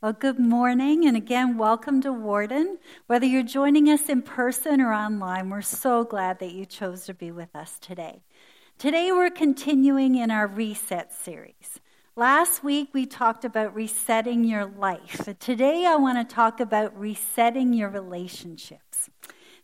Well, good morning, and again, welcome to Warden. Whether you're joining us in person or online, we're so glad that you chose to be with us today. Today, we're continuing in our Reset series. Last week, we talked about resetting your life. Today, I want to talk about resetting your relationships.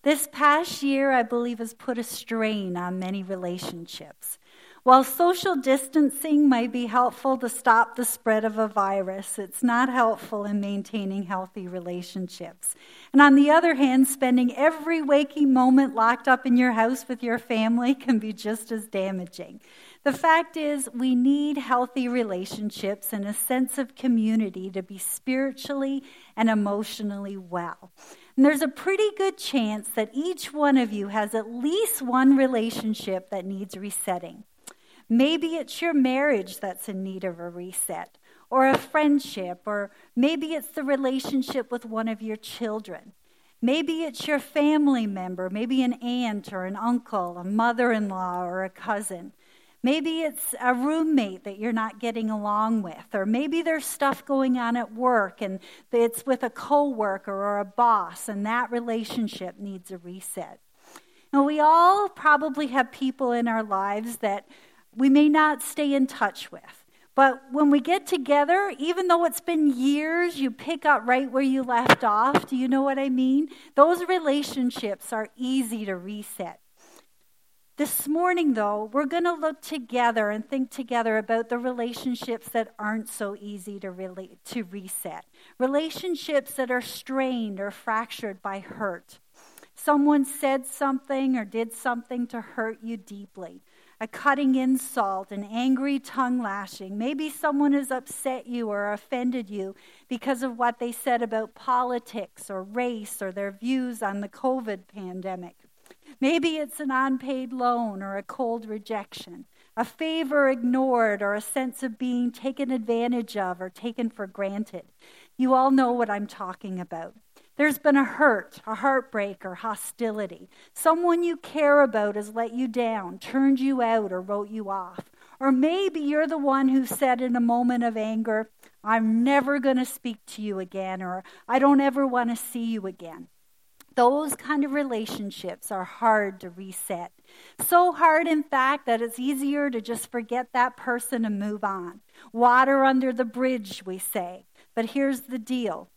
This past year, I believe, has put a strain on many relationships. While social distancing might be helpful to stop the spread of a virus, it's not helpful in maintaining healthy relationships. And on the other hand, spending every waking moment locked up in your house with your family can be just as damaging. The fact is, we need healthy relationships and a sense of community to be spiritually and emotionally well. And there's a pretty good chance that each one of you has at least one relationship that needs resetting. Maybe it's your marriage that's in need of a reset, or a friendship, or maybe it's the relationship with one of your children. Maybe it's your family member, maybe an aunt or an uncle, a mother in law, or a cousin. Maybe it's a roommate that you're not getting along with, or maybe there's stuff going on at work and it's with a coworker or a boss, and that relationship needs a reset. Now, we all probably have people in our lives that we may not stay in touch with. But when we get together, even though it's been years, you pick up right where you left off. Do you know what I mean? Those relationships are easy to reset. This morning, though, we're going to look together and think together about the relationships that aren't so easy to, really, to reset. Relationships that are strained or fractured by hurt. Someone said something or did something to hurt you deeply a cutting insult, an angry tongue lashing. Maybe someone has upset you or offended you because of what they said about politics or race or their views on the COVID pandemic. Maybe it's an unpaid loan or a cold rejection, a favor ignored or a sense of being taken advantage of or taken for granted. You all know what I'm talking about. There's been a hurt, a heartbreak, or hostility. Someone you care about has let you down, turned you out, or wrote you off. Or maybe you're the one who said in a moment of anger, I'm never going to speak to you again, or I don't ever want to see you again. Those kind of relationships are hard to reset. So hard, in fact, that it's easier to just forget that person and move on. Water under the bridge, we say. But here's the deal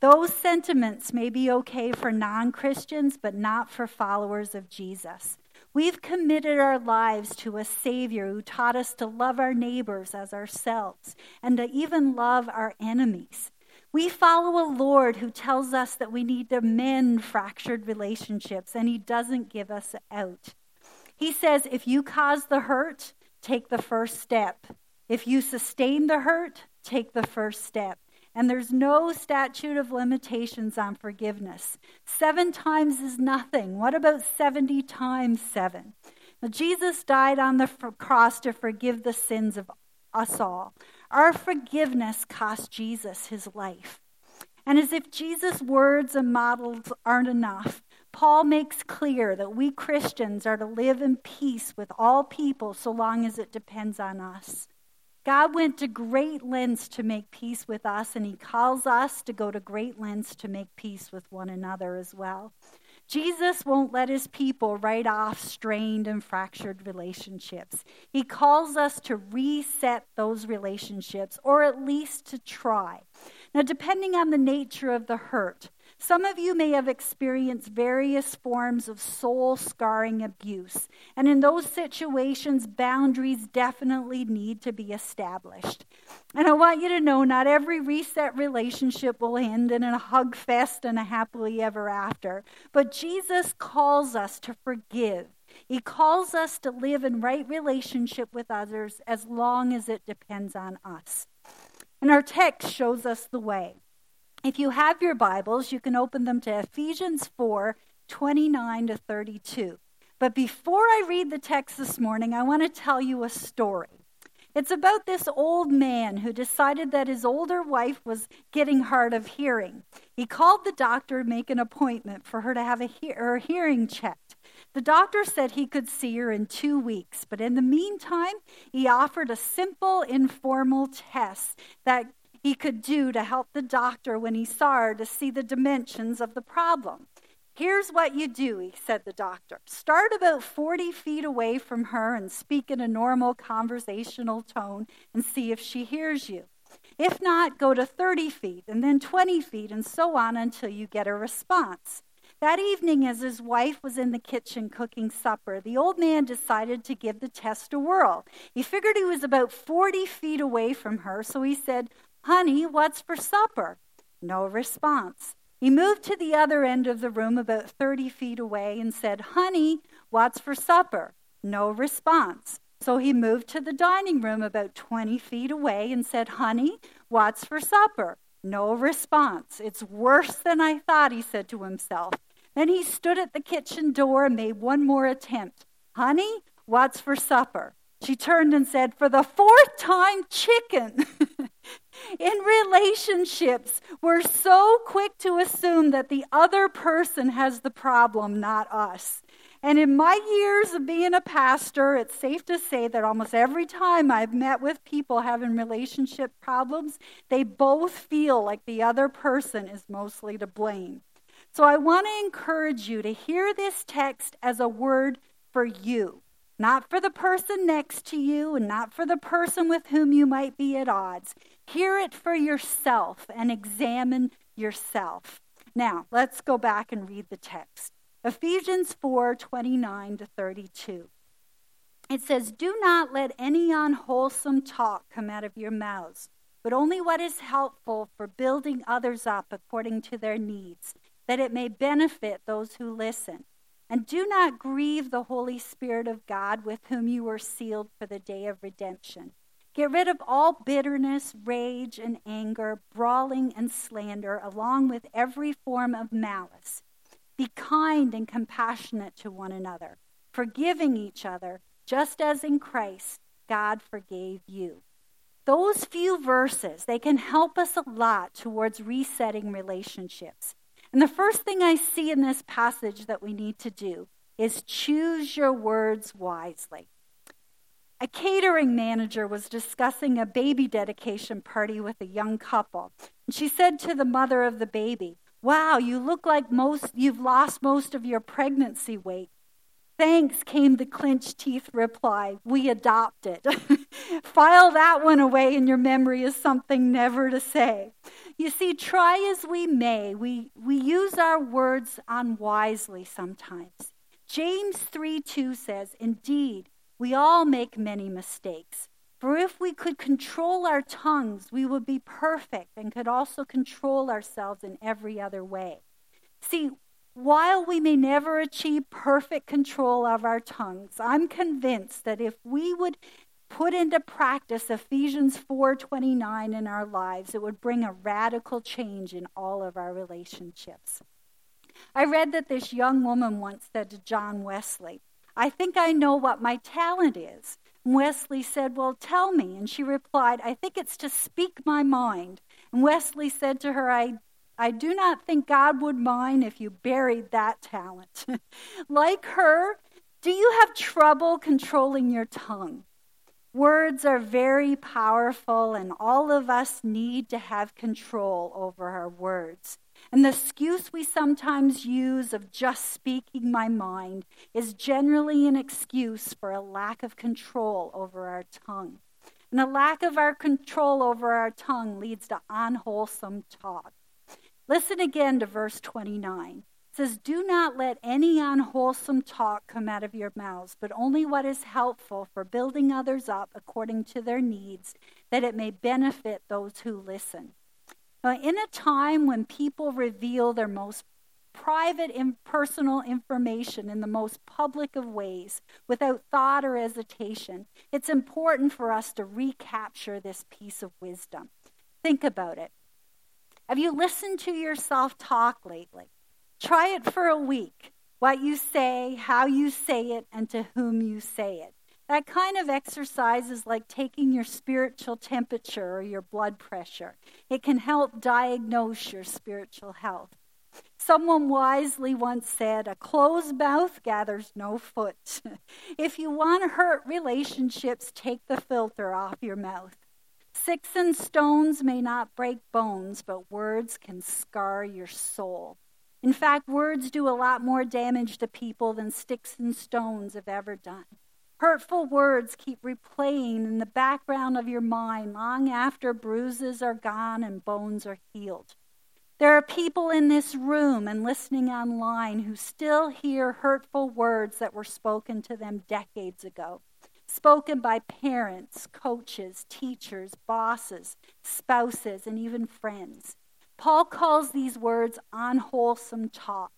those sentiments may be okay for non Christians, but not for followers of Jesus. We've committed our lives to a Savior who taught us to love our neighbors as ourselves and to even love our enemies. We follow a Lord who tells us that we need to mend fractured relationships, and He doesn't give us out. He says, if you cause the hurt, take the first step. If you sustain the hurt, take the first step and there's no statute of limitations on forgiveness. Seven times is nothing. What about 70 times seven? Now, Jesus died on the cross to forgive the sins of us all. Our forgiveness cost Jesus his life. And as if Jesus' words and models aren't enough, Paul makes clear that we Christians are to live in peace with all people so long as it depends on us. God went to great lengths to make peace with us, and He calls us to go to great lengths to make peace with one another as well. Jesus won't let his people write off strained and fractured relationships. He calls us to reset those relationships, or at least to try. Now, depending on the nature of the hurt, some of you may have experienced various forms of soul scarring abuse, and in those situations, boundaries definitely need to be established. And I want you to know not every reset relationship will end in a hug fest and a happily ever after, but Jesus calls us to forgive. He calls us to live in right relationship with others as long as it depends on us. And our text shows us the way. If you have your Bibles, you can open them to Ephesians 4 29 to 32. But before I read the text this morning, I want to tell you a story. It's about this old man who decided that his older wife was getting hard of hearing. He called the doctor to make an appointment for her to have a he- her hearing checked. The doctor said he could see her in two weeks, but in the meantime, he offered a simple, informal test that he could do to help the doctor when he saw her to see the dimensions of the problem. Here's what you do, he said the doctor. Start about 40 feet away from her and speak in a normal conversational tone and see if she hears you. If not, go to 30 feet and then 20 feet and so on until you get a response. That evening, as his wife was in the kitchen cooking supper, the old man decided to give the test a whirl. He figured he was about 40 feet away from her, so he said, Honey, what's for supper? No response. He moved to the other end of the room about 30 feet away and said, Honey, what's for supper? No response. So he moved to the dining room about 20 feet away and said, Honey, what's for supper? No response. It's worse than I thought, he said to himself. Then he stood at the kitchen door and made one more attempt. Honey, what's for supper? She turned and said, For the fourth time, chicken. In relationships, we're so quick to assume that the other person has the problem, not us. And in my years of being a pastor, it's safe to say that almost every time I've met with people having relationship problems, they both feel like the other person is mostly to blame. So I want to encourage you to hear this text as a word for you, not for the person next to you and not for the person with whom you might be at odds. Hear it for yourself and examine yourself. Now, let's go back and read the text. Ephesians 4 29 to 32. It says, Do not let any unwholesome talk come out of your mouths, but only what is helpful for building others up according to their needs that it may benefit those who listen. And do not grieve the Holy Spirit of God with whom you were sealed for the day of redemption. Get rid of all bitterness, rage, and anger, brawling and slander, along with every form of malice. Be kind and compassionate to one another, forgiving each other, just as in Christ God forgave you. Those few verses, they can help us a lot towards resetting relationships. And the first thing I see in this passage that we need to do is choose your words wisely. A catering manager was discussing a baby dedication party with a young couple. And she said to the mother of the baby, Wow, you look like most you've lost most of your pregnancy weight. Thanks, came the clenched teeth reply. We adopted. File that one away in your memory as something never to say. You see, try as we may, we, we use our words unwisely sometimes. James 3 2 says, Indeed, we all make many mistakes. For if we could control our tongues, we would be perfect and could also control ourselves in every other way. See, while we may never achieve perfect control of our tongues, I'm convinced that if we would put into practice Ephesians 4:29 in our lives, it would bring a radical change in all of our relationships. I read that this young woman once said to John Wesley, "I think I know what my talent is." And Wesley said, "Well, tell me." And she replied, "I think it's to speak my mind." And Wesley said to her, "I I do not think God would mind if you buried that talent. like her, do you have trouble controlling your tongue? Words are very powerful, and all of us need to have control over our words. And the excuse we sometimes use of just speaking my mind is generally an excuse for a lack of control over our tongue. And a lack of our control over our tongue leads to unwholesome talk. Listen again to verse 29. It says, Do not let any unwholesome talk come out of your mouths, but only what is helpful for building others up according to their needs, that it may benefit those who listen. Now, in a time when people reveal their most private and personal information in the most public of ways without thought or hesitation, it's important for us to recapture this piece of wisdom. Think about it. Have you listened to yourself talk lately? Try it for a week. What you say, how you say it, and to whom you say it. That kind of exercise is like taking your spiritual temperature or your blood pressure. It can help diagnose your spiritual health. Someone wisely once said, A closed mouth gathers no foot. if you want to hurt relationships, take the filter off your mouth. Sticks and stones may not break bones, but words can scar your soul. In fact, words do a lot more damage to people than sticks and stones have ever done. Hurtful words keep replaying in the background of your mind long after bruises are gone and bones are healed. There are people in this room and listening online who still hear hurtful words that were spoken to them decades ago, spoken by parents, coaches, teachers, bosses, spouses, and even friends. Paul calls these words unwholesome talk.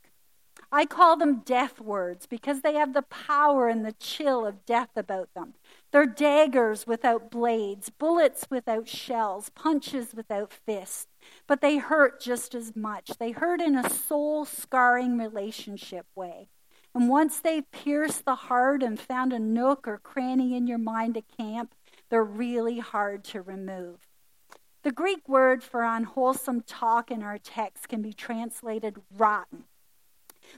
I call them death words because they have the power and the chill of death about them. They're daggers without blades, bullets without shells, punches without fists, but they hurt just as much. They hurt in a soul scarring relationship way. And once they've pierced the heart and found a nook or cranny in your mind to camp, they're really hard to remove. The Greek word for unwholesome talk in our text can be translated rotten.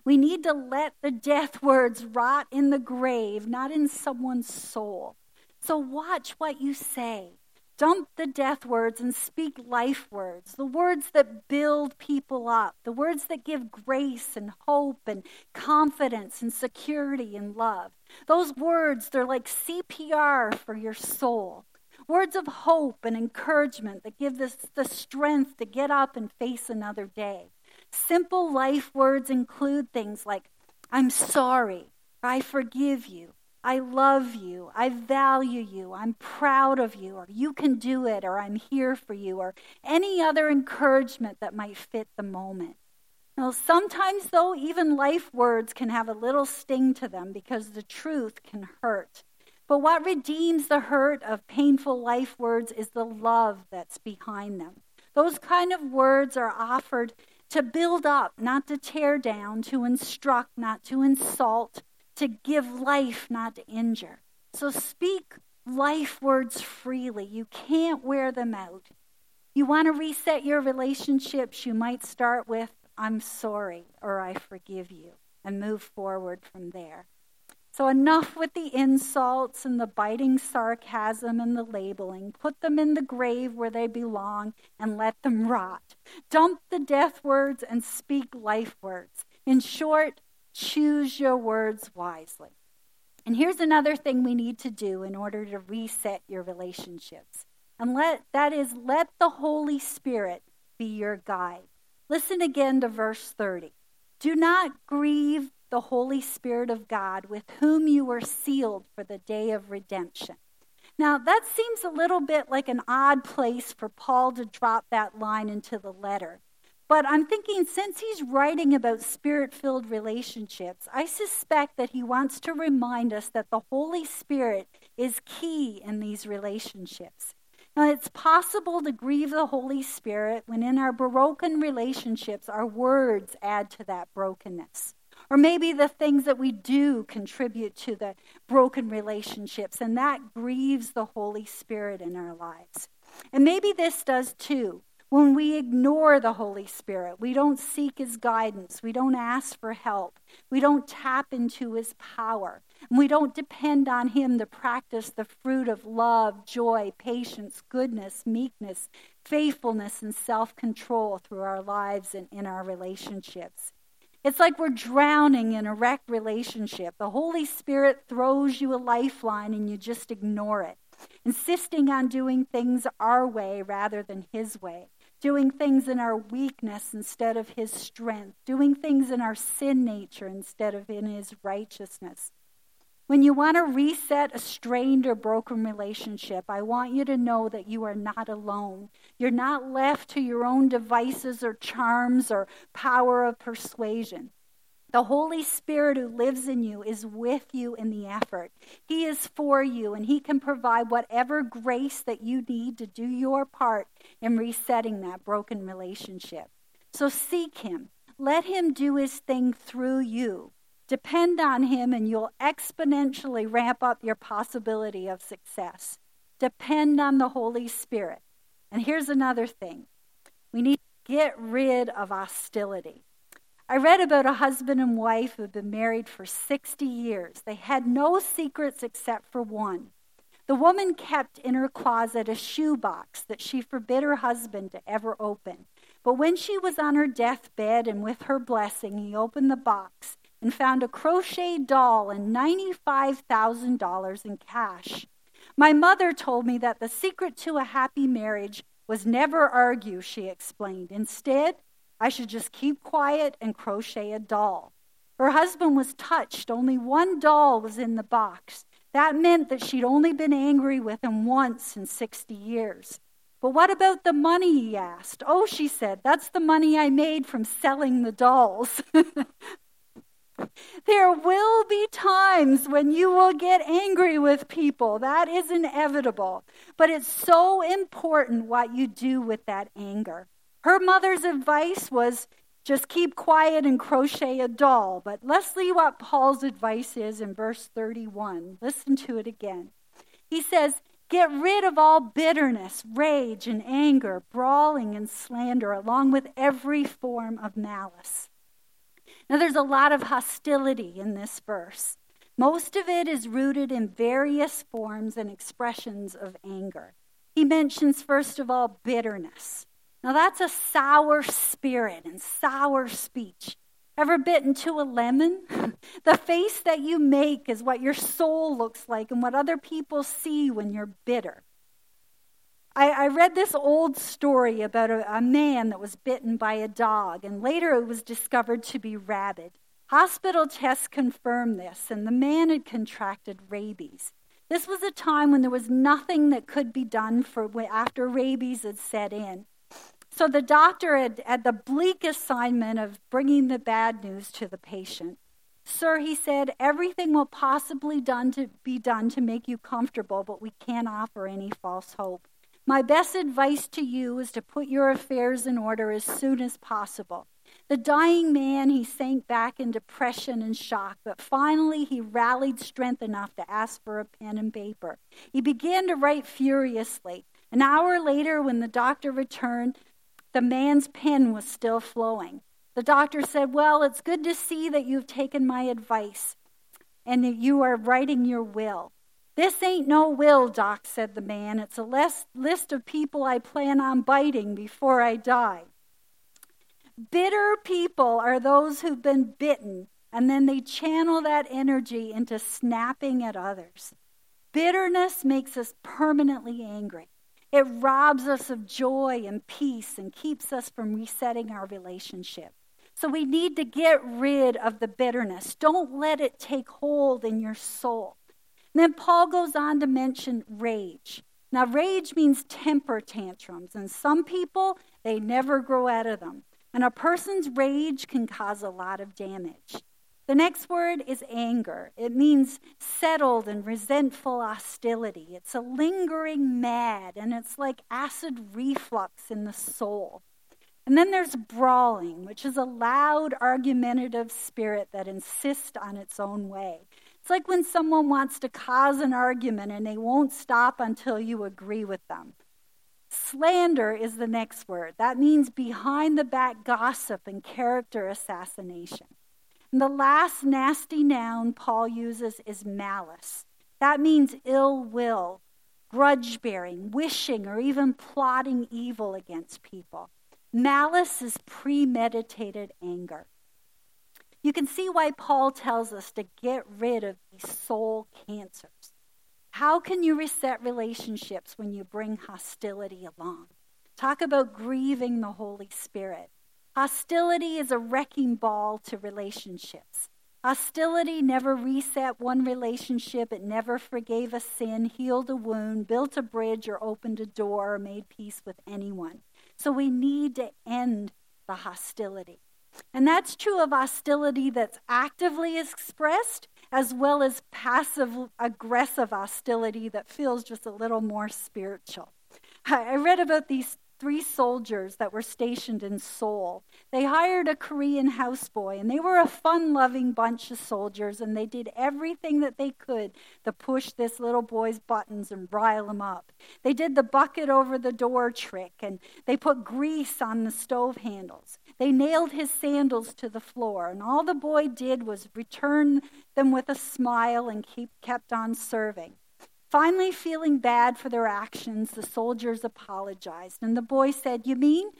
We need to let the death words rot in the grave, not in someone's soul. So watch what you say. Dump the death words and speak life words, the words that build people up, the words that give grace and hope and confidence and security and love. Those words, they're like CPR for your soul. Words of hope and encouragement that give us the strength to get up and face another day. Simple life words include things like, I'm sorry, I forgive you, I love you, I value you, I'm proud of you, or you can do it, or I'm here for you, or any other encouragement that might fit the moment. Now, sometimes, though, even life words can have a little sting to them because the truth can hurt. But what redeems the hurt of painful life words is the love that's behind them. Those kind of words are offered to build up, not to tear down, to instruct, not to insult, to give life, not to injure. So speak life words freely. You can't wear them out. You want to reset your relationships, you might start with, I'm sorry, or I forgive you, and move forward from there. So, enough with the insults and the biting sarcasm and the labeling. Put them in the grave where they belong and let them rot. Dump the death words and speak life words. In short, choose your words wisely. And here's another thing we need to do in order to reset your relationships. And let that is let the Holy Spirit be your guide. Listen again to verse 30. Do not grieve the Holy Spirit of God, with whom you were sealed for the day of redemption. Now, that seems a little bit like an odd place for Paul to drop that line into the letter. But I'm thinking since he's writing about spirit filled relationships, I suspect that he wants to remind us that the Holy Spirit is key in these relationships. Now, it's possible to grieve the Holy Spirit when in our broken relationships, our words add to that brokenness. Or maybe the things that we do contribute to the broken relationships, and that grieves the Holy Spirit in our lives. And maybe this does too. When we ignore the Holy Spirit, we don't seek His guidance, we don't ask for help, we don't tap into His power, and we don't depend on Him to practice the fruit of love, joy, patience, goodness, meekness, faithfulness, and self control through our lives and in our relationships. It's like we're drowning in a wrecked relationship. The Holy Spirit throws you a lifeline and you just ignore it, insisting on doing things our way rather than His way, doing things in our weakness instead of His strength, doing things in our sin nature instead of in His righteousness. When you want to reset a strained or broken relationship, I want you to know that you are not alone. You're not left to your own devices or charms or power of persuasion. The Holy Spirit who lives in you is with you in the effort. He is for you, and He can provide whatever grace that you need to do your part in resetting that broken relationship. So seek Him. Let Him do His thing through you. Depend on Him, and you'll exponentially ramp up your possibility of success. Depend on the Holy Spirit. And here's another thing we need to get rid of hostility. I read about a husband and wife who had been married for 60 years. They had no secrets except for one. The woman kept in her closet a shoebox that she forbid her husband to ever open. But when she was on her deathbed and with her blessing, he opened the box and found a crocheted doll and $95,000 in cash. My mother told me that the secret to a happy marriage was never argue, she explained. Instead, I should just keep quiet and crochet a doll. Her husband was touched. Only one doll was in the box. That meant that she'd only been angry with him once in 60 years. But what about the money? He asked. Oh, she said, that's the money I made from selling the dolls. there will be times when you will get angry with people. That is inevitable. But it's so important what you do with that anger. Her mother's advice was just keep quiet and crochet a doll. But let's see what Paul's advice is in verse 31. Listen to it again. He says, Get rid of all bitterness, rage, and anger, brawling and slander, along with every form of malice. Now, there's a lot of hostility in this verse. Most of it is rooted in various forms and expressions of anger. He mentions, first of all, bitterness. Now, that's a sour spirit and sour speech. Ever bitten to a lemon? the face that you make is what your soul looks like and what other people see when you're bitter. I, I read this old story about a, a man that was bitten by a dog, and later it was discovered to be rabid. Hospital tests confirmed this, and the man had contracted rabies. This was a time when there was nothing that could be done for after rabies had set in. So the doctor had, had the bleak assignment of bringing the bad news to the patient. Sir, he said, everything will possibly done to be done to make you comfortable, but we can't offer any false hope. My best advice to you is to put your affairs in order as soon as possible. The dying man, he sank back in depression and shock, but finally he rallied strength enough to ask for a pen and paper. He began to write furiously. An hour later, when the doctor returned, the man's pen was still flowing. The doctor said, Well, it's good to see that you've taken my advice and that you are writing your will. This ain't no will, Doc, said the man. It's a list of people I plan on biting before I die. Bitter people are those who've been bitten and then they channel that energy into snapping at others. Bitterness makes us permanently angry. It robs us of joy and peace and keeps us from resetting our relationship. So we need to get rid of the bitterness. Don't let it take hold in your soul. And then Paul goes on to mention rage. Now, rage means temper tantrums, and some people, they never grow out of them. And a person's rage can cause a lot of damage. The next word is anger. It means settled and resentful hostility. It's a lingering mad, and it's like acid reflux in the soul. And then there's brawling, which is a loud, argumentative spirit that insists on its own way. It's like when someone wants to cause an argument and they won't stop until you agree with them. Slander is the next word. That means behind the back gossip and character assassination. And the last nasty noun Paul uses is malice. That means ill will, grudge bearing, wishing, or even plotting evil against people. Malice is premeditated anger. You can see why Paul tells us to get rid of these soul cancers. How can you reset relationships when you bring hostility along? Talk about grieving the Holy Spirit. Hostility is a wrecking ball to relationships. Hostility never reset one relationship. It never forgave a sin, healed a wound, built a bridge, or opened a door, or made peace with anyone. So we need to end the hostility. And that's true of hostility that's actively expressed as well as passive aggressive hostility that feels just a little more spiritual. I read about these three soldiers that were stationed in Seoul. They hired a Korean houseboy, and they were a fun loving bunch of soldiers, and they did everything that they could to push this little boy's buttons and rile him up. They did the bucket over the door trick, and they put grease on the stove handles. They nailed his sandals to the floor, and all the boy did was return them with a smile and keep, kept on serving. Finally, feeling bad for their actions, the soldiers apologized. And the boy said, You mean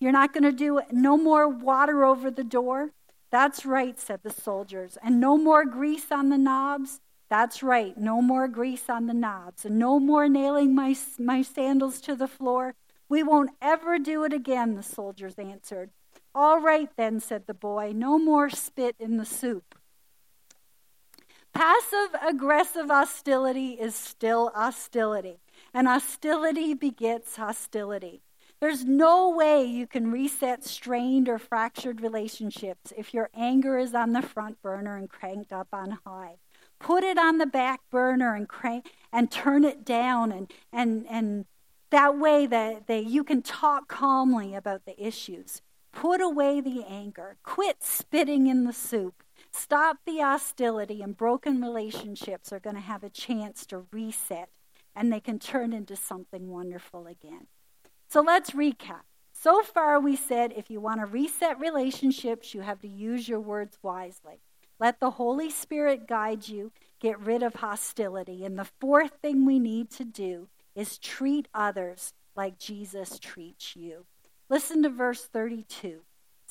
you're not going to do no more water over the door? That's right, said the soldiers. And no more grease on the knobs? That's right, no more grease on the knobs. And no more nailing my, my sandals to the floor? We won't ever do it again, the soldiers answered. All right, then, said the boy, no more spit in the soup. Passive aggressive hostility is still hostility, and hostility begets hostility. There's no way you can reset strained or fractured relationships if your anger is on the front burner and cranked up on high. Put it on the back burner and crank and turn it down and and and that way that, that you can talk calmly about the issues. Put away the anger. Quit spitting in the soup. Stop the hostility, and broken relationships are going to have a chance to reset and they can turn into something wonderful again. So let's recap. So far, we said if you want to reset relationships, you have to use your words wisely. Let the Holy Spirit guide you, get rid of hostility. And the fourth thing we need to do is treat others like Jesus treats you. Listen to verse 32.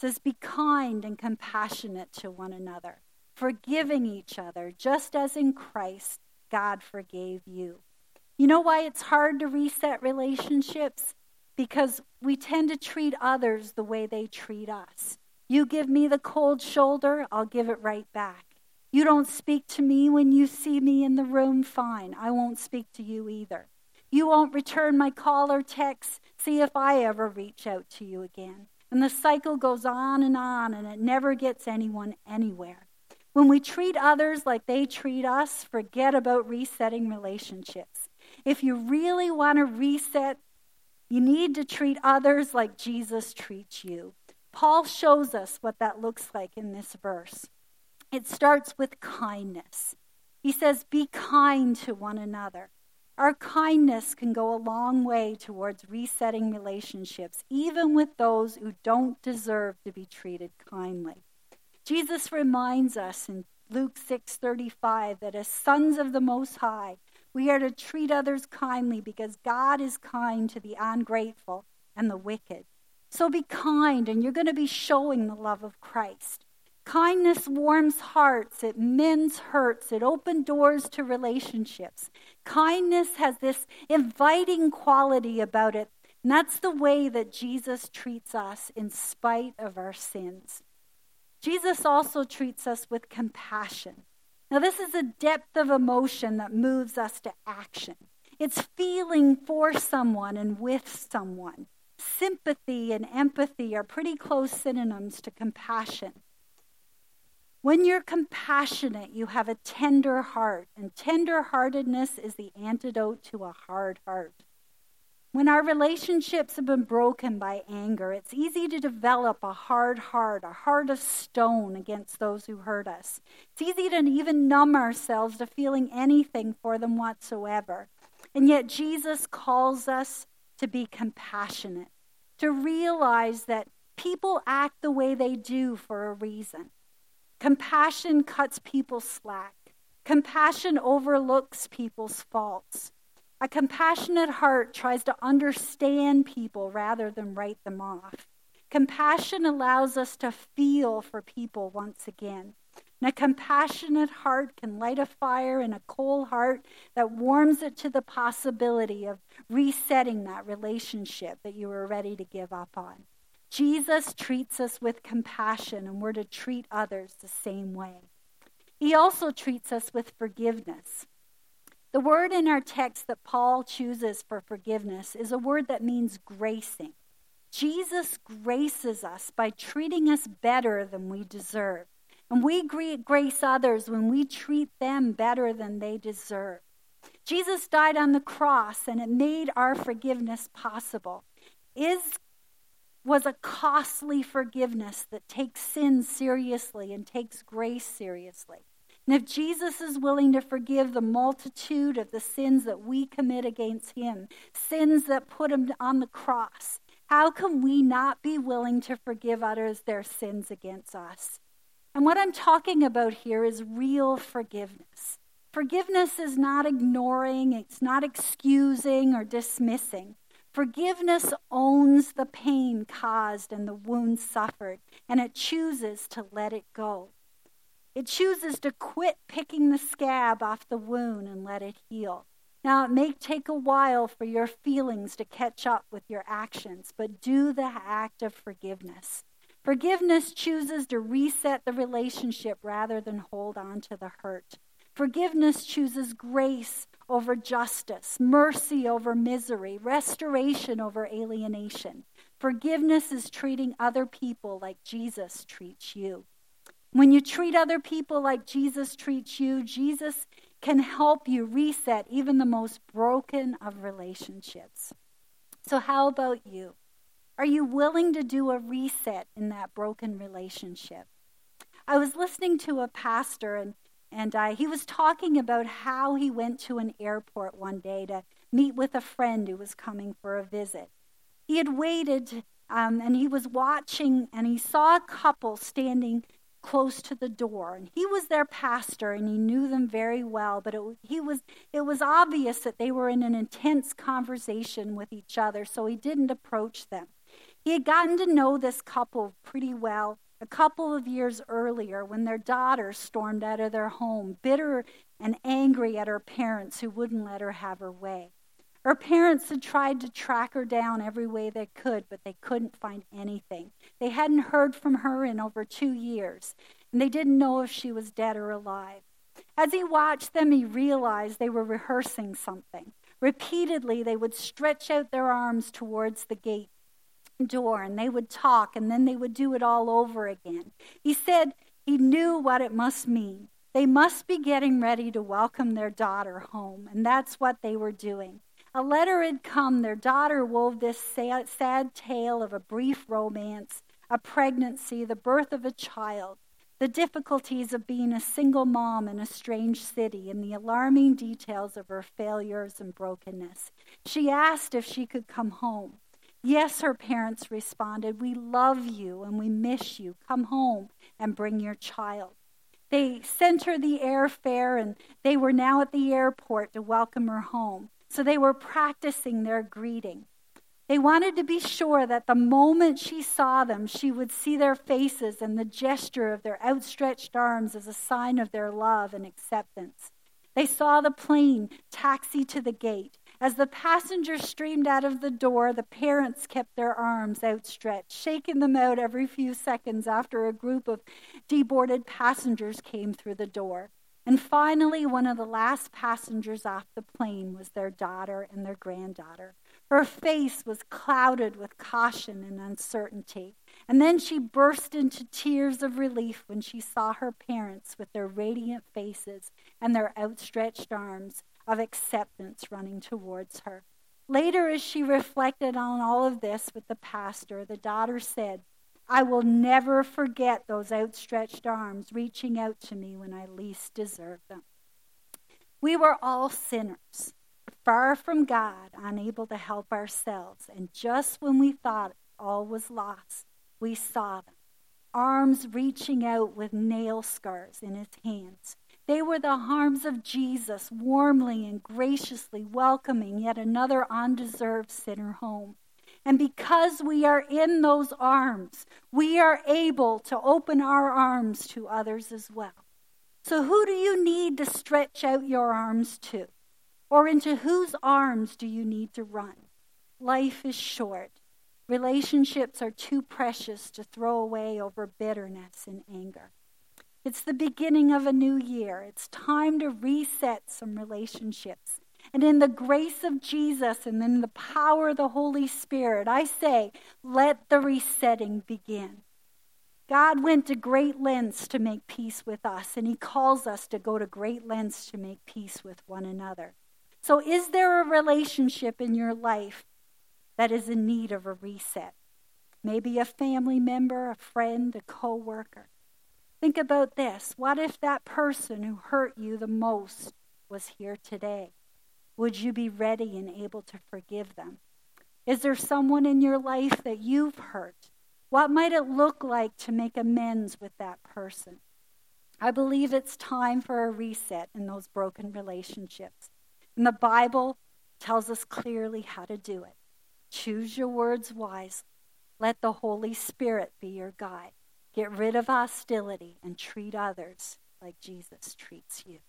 Says, Be kind and compassionate to one another, forgiving each other, just as in Christ God forgave you. You know why it's hard to reset relationships? Because we tend to treat others the way they treat us. You give me the cold shoulder, I'll give it right back. You don't speak to me when you see me in the room, fine. I won't speak to you either. You won't return my call or text. See if I ever reach out to you again. And the cycle goes on and on, and it never gets anyone anywhere. When we treat others like they treat us, forget about resetting relationships. If you really want to reset, you need to treat others like Jesus treats you. Paul shows us what that looks like in this verse. It starts with kindness. He says, Be kind to one another. Our kindness can go a long way towards resetting relationships, even with those who don't deserve to be treated kindly. Jesus reminds us in Luke 6:35 that as sons of the most high, we are to treat others kindly because God is kind to the ungrateful and the wicked. So be kind and you're going to be showing the love of Christ. Kindness warms hearts, it mends hurts, it opens doors to relationships. Kindness has this inviting quality about it, and that's the way that Jesus treats us in spite of our sins. Jesus also treats us with compassion. Now, this is a depth of emotion that moves us to action. It's feeling for someone and with someone. Sympathy and empathy are pretty close synonyms to compassion. When you're compassionate, you have a tender heart, and tender heartedness is the antidote to a hard heart. When our relationships have been broken by anger, it's easy to develop a hard heart, a heart of stone against those who hurt us. It's easy to even numb ourselves to feeling anything for them whatsoever. And yet, Jesus calls us to be compassionate, to realize that people act the way they do for a reason. Compassion cuts people slack. Compassion overlooks people's faults. A compassionate heart tries to understand people rather than write them off. Compassion allows us to feel for people once again. And a compassionate heart can light a fire in a cold heart that warms it to the possibility of resetting that relationship that you were ready to give up on. Jesus treats us with compassion, and we're to treat others the same way. He also treats us with forgiveness. The word in our text that Paul chooses for forgiveness is a word that means gracing. Jesus graces us by treating us better than we deserve. And we grace others when we treat them better than they deserve. Jesus died on the cross and it made our forgiveness possible. Is was a costly forgiveness that takes sin seriously and takes grace seriously. And if Jesus is willing to forgive the multitude of the sins that we commit against him, sins that put him on the cross, how can we not be willing to forgive others their sins against us? And what I'm talking about here is real forgiveness. Forgiveness is not ignoring, it's not excusing or dismissing. Forgiveness owns the pain caused and the wound suffered, and it chooses to let it go. It chooses to quit picking the scab off the wound and let it heal. Now, it may take a while for your feelings to catch up with your actions, but do the act of forgiveness. Forgiveness chooses to reset the relationship rather than hold on to the hurt. Forgiveness chooses grace over justice, mercy over misery, restoration over alienation. Forgiveness is treating other people like Jesus treats you. When you treat other people like Jesus treats you, Jesus can help you reset even the most broken of relationships. So, how about you? Are you willing to do a reset in that broken relationship? I was listening to a pastor, and and uh, he was talking about how he went to an airport one day to meet with a friend who was coming for a visit. He had waited um, and he was watching, and he saw a couple standing close to the door and he was their pastor and he knew them very well but it, he was it was obvious that they were in an intense conversation with each other so he didn't approach them he had gotten to know this couple pretty well a couple of years earlier when their daughter stormed out of their home, bitter and angry at her parents who wouldn't let her have her way. Her parents had tried to track her down every way they could, but they couldn't find anything. They hadn't heard from her in over two years, and they didn't know if she was dead or alive. As he watched them, he realized they were rehearsing something. Repeatedly, they would stretch out their arms towards the gate door and they would talk and then they would do it all over again. He said he knew what it must mean. They must be getting ready to welcome their daughter home, and that's what they were doing. A letter had come. Their daughter wove this sad, sad tale of a brief romance, a pregnancy, the birth of a child, the difficulties of being a single mom in a strange city, and the alarming details of her failures and brokenness. She asked if she could come home. Yes, her parents responded, We love you and we miss you. Come home and bring your child. They sent her the airfare and they were now at the airport to welcome her home. So they were practicing their greeting. They wanted to be sure that the moment she saw them, she would see their faces and the gesture of their outstretched arms as a sign of their love and acceptance. They saw the plane taxi to the gate. As the passengers streamed out of the door, the parents kept their arms outstretched, shaking them out every few seconds after a group of deboarded passengers came through the door. And finally, one of the last passengers off the plane was their daughter and their granddaughter. Her face was clouded with caution and uncertainty. And then she burst into tears of relief when she saw her parents with their radiant faces and their outstretched arms of acceptance running towards her. Later, as she reflected on all of this with the pastor, the daughter said, I will never forget those outstretched arms reaching out to me when I least deserved them. We were all sinners, far from God, unable to help ourselves, and just when we thought all was lost, we saw them, arms reaching out with nail scars in his hands, they were the arms of Jesus, warmly and graciously welcoming yet another undeserved sinner home. And because we are in those arms, we are able to open our arms to others as well. So, who do you need to stretch out your arms to? Or into whose arms do you need to run? Life is short. Relationships are too precious to throw away over bitterness and anger. It's the beginning of a new year. It's time to reset some relationships. And in the grace of Jesus and in the power of the Holy Spirit, I say, let the resetting begin. God went to great lengths to make peace with us, and He calls us to go to great lengths to make peace with one another. So, is there a relationship in your life that is in need of a reset? Maybe a family member, a friend, a co worker. Think about this. What if that person who hurt you the most was here today? Would you be ready and able to forgive them? Is there someone in your life that you've hurt? What might it look like to make amends with that person? I believe it's time for a reset in those broken relationships. And the Bible tells us clearly how to do it. Choose your words wisely. Let the Holy Spirit be your guide. Get rid of hostility and treat others like Jesus treats you.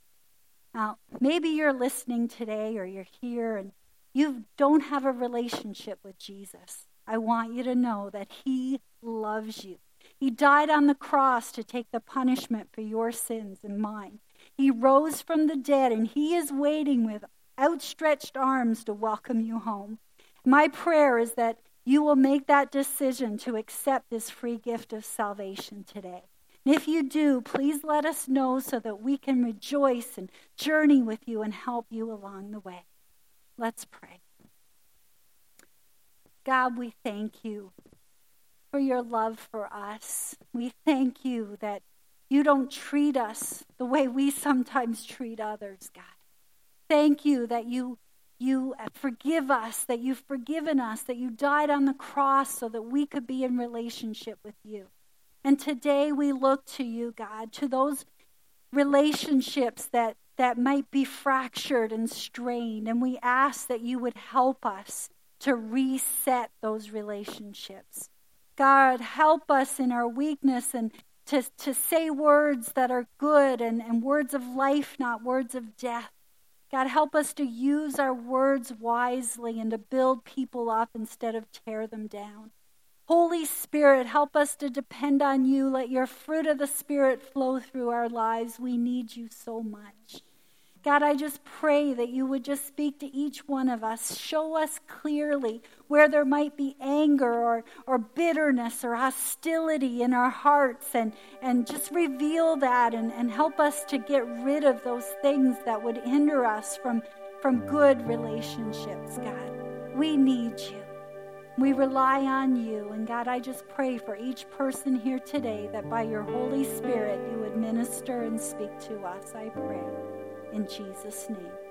Now, maybe you're listening today or you're here and you don't have a relationship with Jesus. I want you to know that He loves you. He died on the cross to take the punishment for your sins and mine. He rose from the dead and He is waiting with outstretched arms to welcome you home. My prayer is that you will make that decision to accept this free gift of salvation today. And if you do, please let us know so that we can rejoice and journey with you and help you along the way. Let's pray. God, we thank you for your love for us. We thank you that you don't treat us the way we sometimes treat others, God. Thank you that you you forgive us, that you've forgiven us, that you died on the cross so that we could be in relationship with you. And today we look to you, God, to those relationships that, that might be fractured and strained. And we ask that you would help us to reset those relationships. God, help us in our weakness and to, to say words that are good and, and words of life, not words of death. God, help us to use our words wisely and to build people up instead of tear them down. Holy Spirit, help us to depend on you. Let your fruit of the Spirit flow through our lives. We need you so much. God, I just pray that you would just speak to each one of us. Show us clearly where there might be anger or, or bitterness or hostility in our hearts and, and just reveal that and, and help us to get rid of those things that would hinder us from, from good relationships, God. We need you. We rely on you. And God, I just pray for each person here today that by your Holy Spirit you would minister and speak to us. I pray. In Jesus' name.